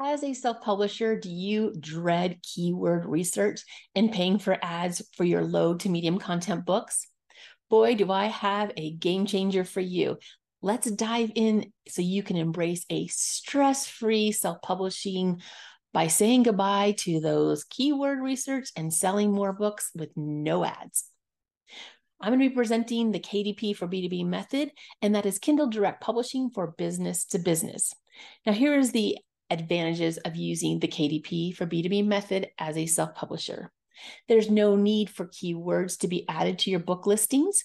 As a self publisher, do you dread keyword research and paying for ads for your low to medium content books? Boy, do I have a game changer for you. Let's dive in so you can embrace a stress free self publishing by saying goodbye to those keyword research and selling more books with no ads. I'm going to be presenting the KDP for B2B method, and that is Kindle Direct Publishing for business to business. Now, here is the advantages of using the KDP for B2B method as a self publisher. There's no need for keywords to be added to your book listings.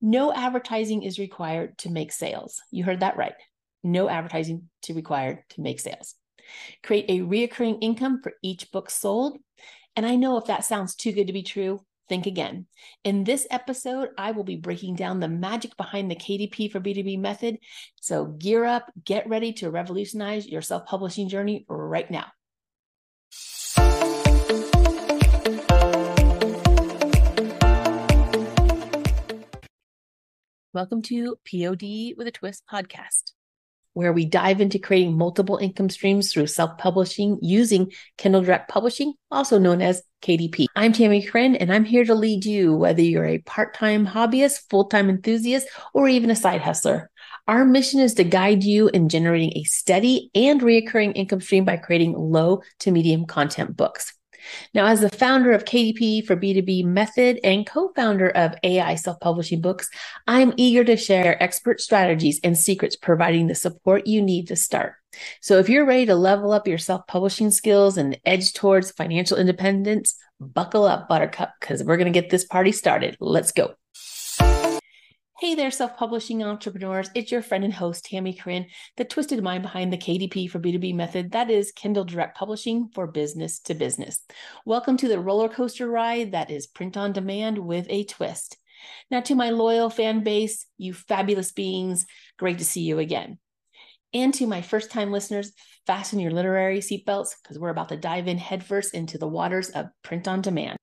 No advertising is required to make sales. You heard that right. No advertising to required to make sales. Create a reoccurring income for each book sold. And I know if that sounds too good to be true, think again. In this episode, I will be breaking down the magic behind the KDP for B2B method. So gear up, get ready to revolutionize your self publishing journey right now. Welcome to POD with a Twist podcast where we dive into creating multiple income streams through self publishing using Kindle Direct Publishing, also known as KDP. I'm Tammie Chrin, and I'm here to lead you, whether you're a part time hobbyist, full time enthusiast, or even a side hustler. Our mission is to guide you in generating a steady and reoccurring income stream by creating low to medium content books. Now, as the founder of KDP for B2B Method and co founder of AI Self Publishing Books, I'm eager to share expert strategies and secrets providing the support you need to start. So, if you're ready to level up your self publishing skills and edge towards financial independence, buckle up, Buttercup, because we're going to get this party started. Let's go. Hey there, self publishing entrepreneurs. It's your friend and host, Tammie Chrin, the twisted mind behind the KDP for B2B method. That is Kindle Direct Publishing for business to business. Welcome to the roller coaster ride that is print on demand with a twist. Now, to my loyal fan base, you fabulous beings, great to see you again. And to my first time listeners, fasten your literary seatbelts because we're about to dive in headfirst into the waters of print on demand.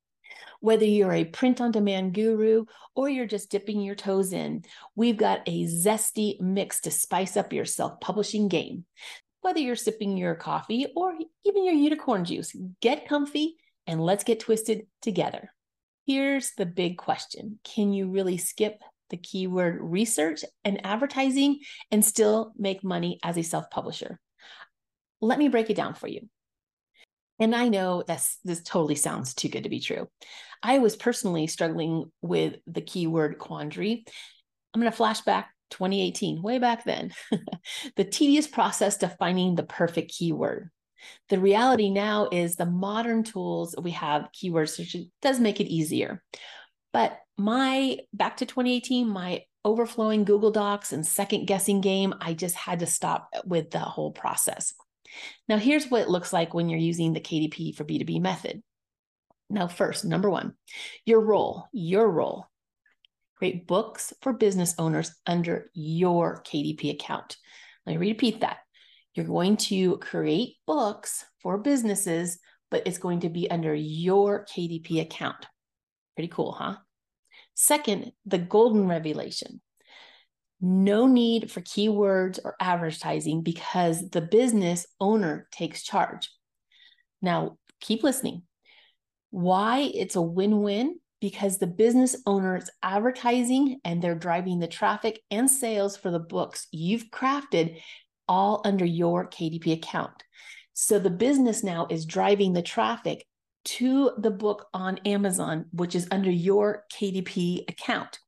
Whether you're a print on demand guru or you're just dipping your toes in, we've got a zesty mix to spice up your self publishing game. Whether you're sipping your coffee or even your unicorn juice, get comfy and let's get twisted together. Here's the big question Can you really skip the keyword research and advertising and still make money as a self publisher? Let me break it down for you. And I know this this totally sounds too good to be true. I was personally struggling with the keyword quandary. I'm going to flash back 2018, way back then. the tedious process to finding the perfect keyword. The reality now is the modern tools we have, keyword search, does make it easier. But my back to 2018, my overflowing Google Docs and second guessing game, I just had to stop with the whole process. Now, here's what it looks like when you're using the KDP for B2B method. Now, first, number one, your role, your role. Create books for business owners under your KDP account. Let me repeat that. You're going to create books for businesses, but it's going to be under your KDP account. Pretty cool, huh? Second, the golden revelation. No need for keywords or advertising because the business owner takes charge. Now, keep listening. Why it's a win win? Because the business owner is advertising and they're driving the traffic and sales for the books you've crafted all under your KDP account. So the business now is driving the traffic to the book on Amazon, which is under your KDP account.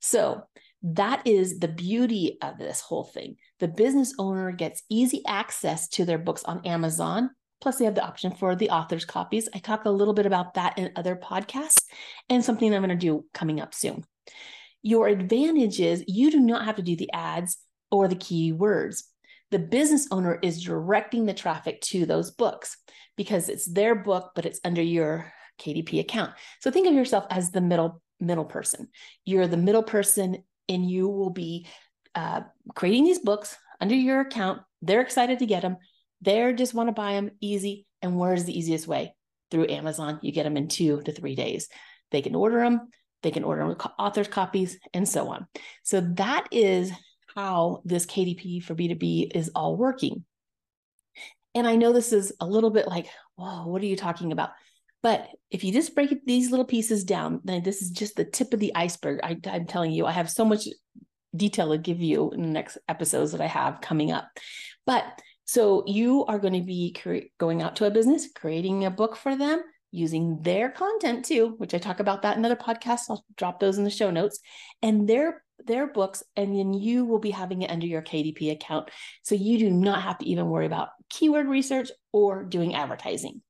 So that is the beauty of this whole thing. The business owner gets easy access to their books on Amazon. Plus, they have the option for the author's copies. I talk a little bit about that in other podcasts and something I'm going to do coming up soon. Your advantage is you do not have to do the ads or the keywords. The business owner is directing the traffic to those books because it's their book, but it's under your KDP account. So think of yourself as the middle middle person. You're the middle person and you will be uh, creating these books under your account. They're excited to get them. They just want to buy them easy. And where's the easiest way? Through Amazon. You get them in two to three days. They can order them. They can order them with author's copies and so on. So that is how this KDP for B2B is all working. And I know this is a little bit like, whoa, what are you talking about? But if you just break these little pieces down, then this is just the tip of the iceberg. I, I'm telling you, I have so much detail to give you in the next episodes that I have coming up. But so you are going to be cre- going out to a business, creating a book for them, using their content too, which I talk about that in other podcasts. I'll drop those in the show notes, and their their books, and then you will be having it under your KDP account. So you do not have to even worry about keyword research or doing advertising.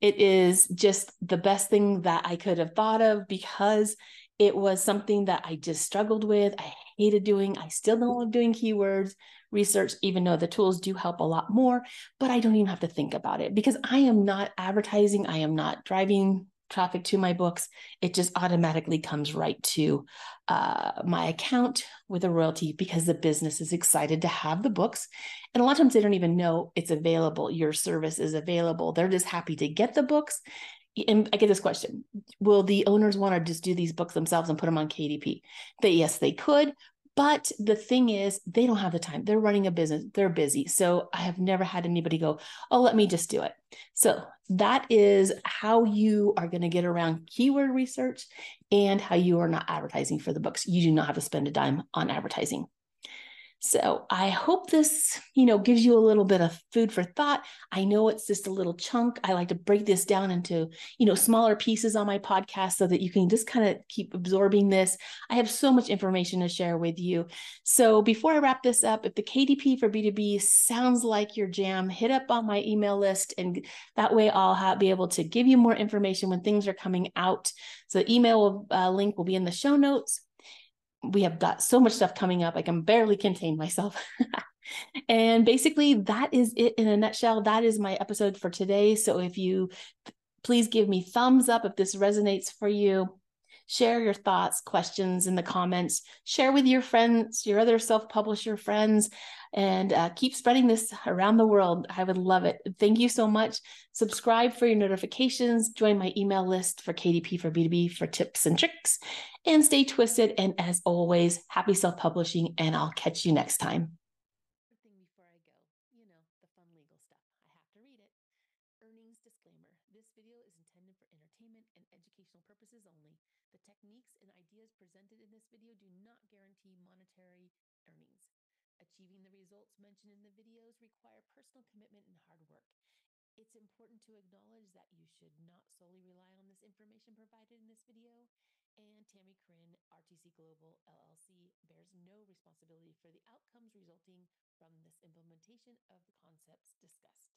It is just the best thing that I could have thought of because it was something that I just struggled with. I hated doing. I still don't love doing keywords research, even though the tools do help a lot more, but I don't even have to think about it because I am not advertising. I am not driving traffic to my books. It just automatically comes right to uh, my account with a royalty because the business is excited to have the books. And a lot of times they don't even know it's available. Your service is available. They're just happy to get the books. And I get this question Will the owners want to just do these books themselves and put them on KDP? They, yes, they could, but the thing is, they don't have the time. They're running a business, they're busy. So I have never had anybody go, oh, let me just do it. So that is how you are going to get around keyword research and how you are not advertising for the books. You do not have to spend a dime on advertising. So I hope this, you know, gives you a little bit of food for thought. I know it's just a little chunk. I like to break this down into, you know, smaller pieces on my podcast so that you can just kind of keep absorbing this. I have so much information to share with you. So before I wrap this up, if the KDP for B2B sounds like your jam, hit up on my email list and that way I'll have, be able to give you more information when things are coming out. So the email uh, link will be in the show notes we have got so much stuff coming up. I can barely contain myself. and basically, that is it in a nutshell. That is my episode for today. So if you please give me thumbs up if this resonates for you. Share your thoughts, questions in the comments. Share with your friends, your other self publisher friends, and uh, keep spreading this around the world. I would love it. Thank you so much. Subscribe for your notifications. Join my email list for KDP for B2B for tips and tricks. And stay twisted. And as always, happy self publishing. And I'll catch you next time. Before I go, you know, the fun legal stuff. I have to read it. Earnings disclaimer This video is intended for entertainment and educational purposes only. The techniques and ideas presented in this video do not guarantee monetary earnings. Achieving the results mentioned in the videos require personal commitment and hard work. It's important to acknowledge that you should not solely rely on this information provided in this video, and Tammie Chrin, RTC Global LLC, bears no responsibility for the outcomes resulting from this implementation of the concepts discussed.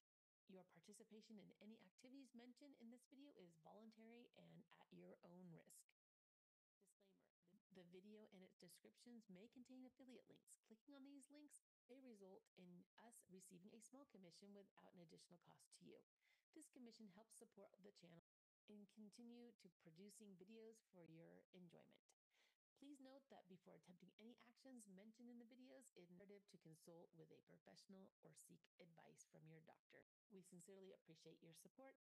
Your participation in any activities mentioned in this video is voluntary and at your own risk. And its descriptions may contain affiliate links. Clicking on these links may result in us receiving a small commission without an additional cost to you. This commission helps support the channel and continue to producing videos for your enjoyment. Please note that before attempting any actions mentioned in the videos, it is imperative to consult with a professional or seek advice from your doctor. We sincerely appreciate your support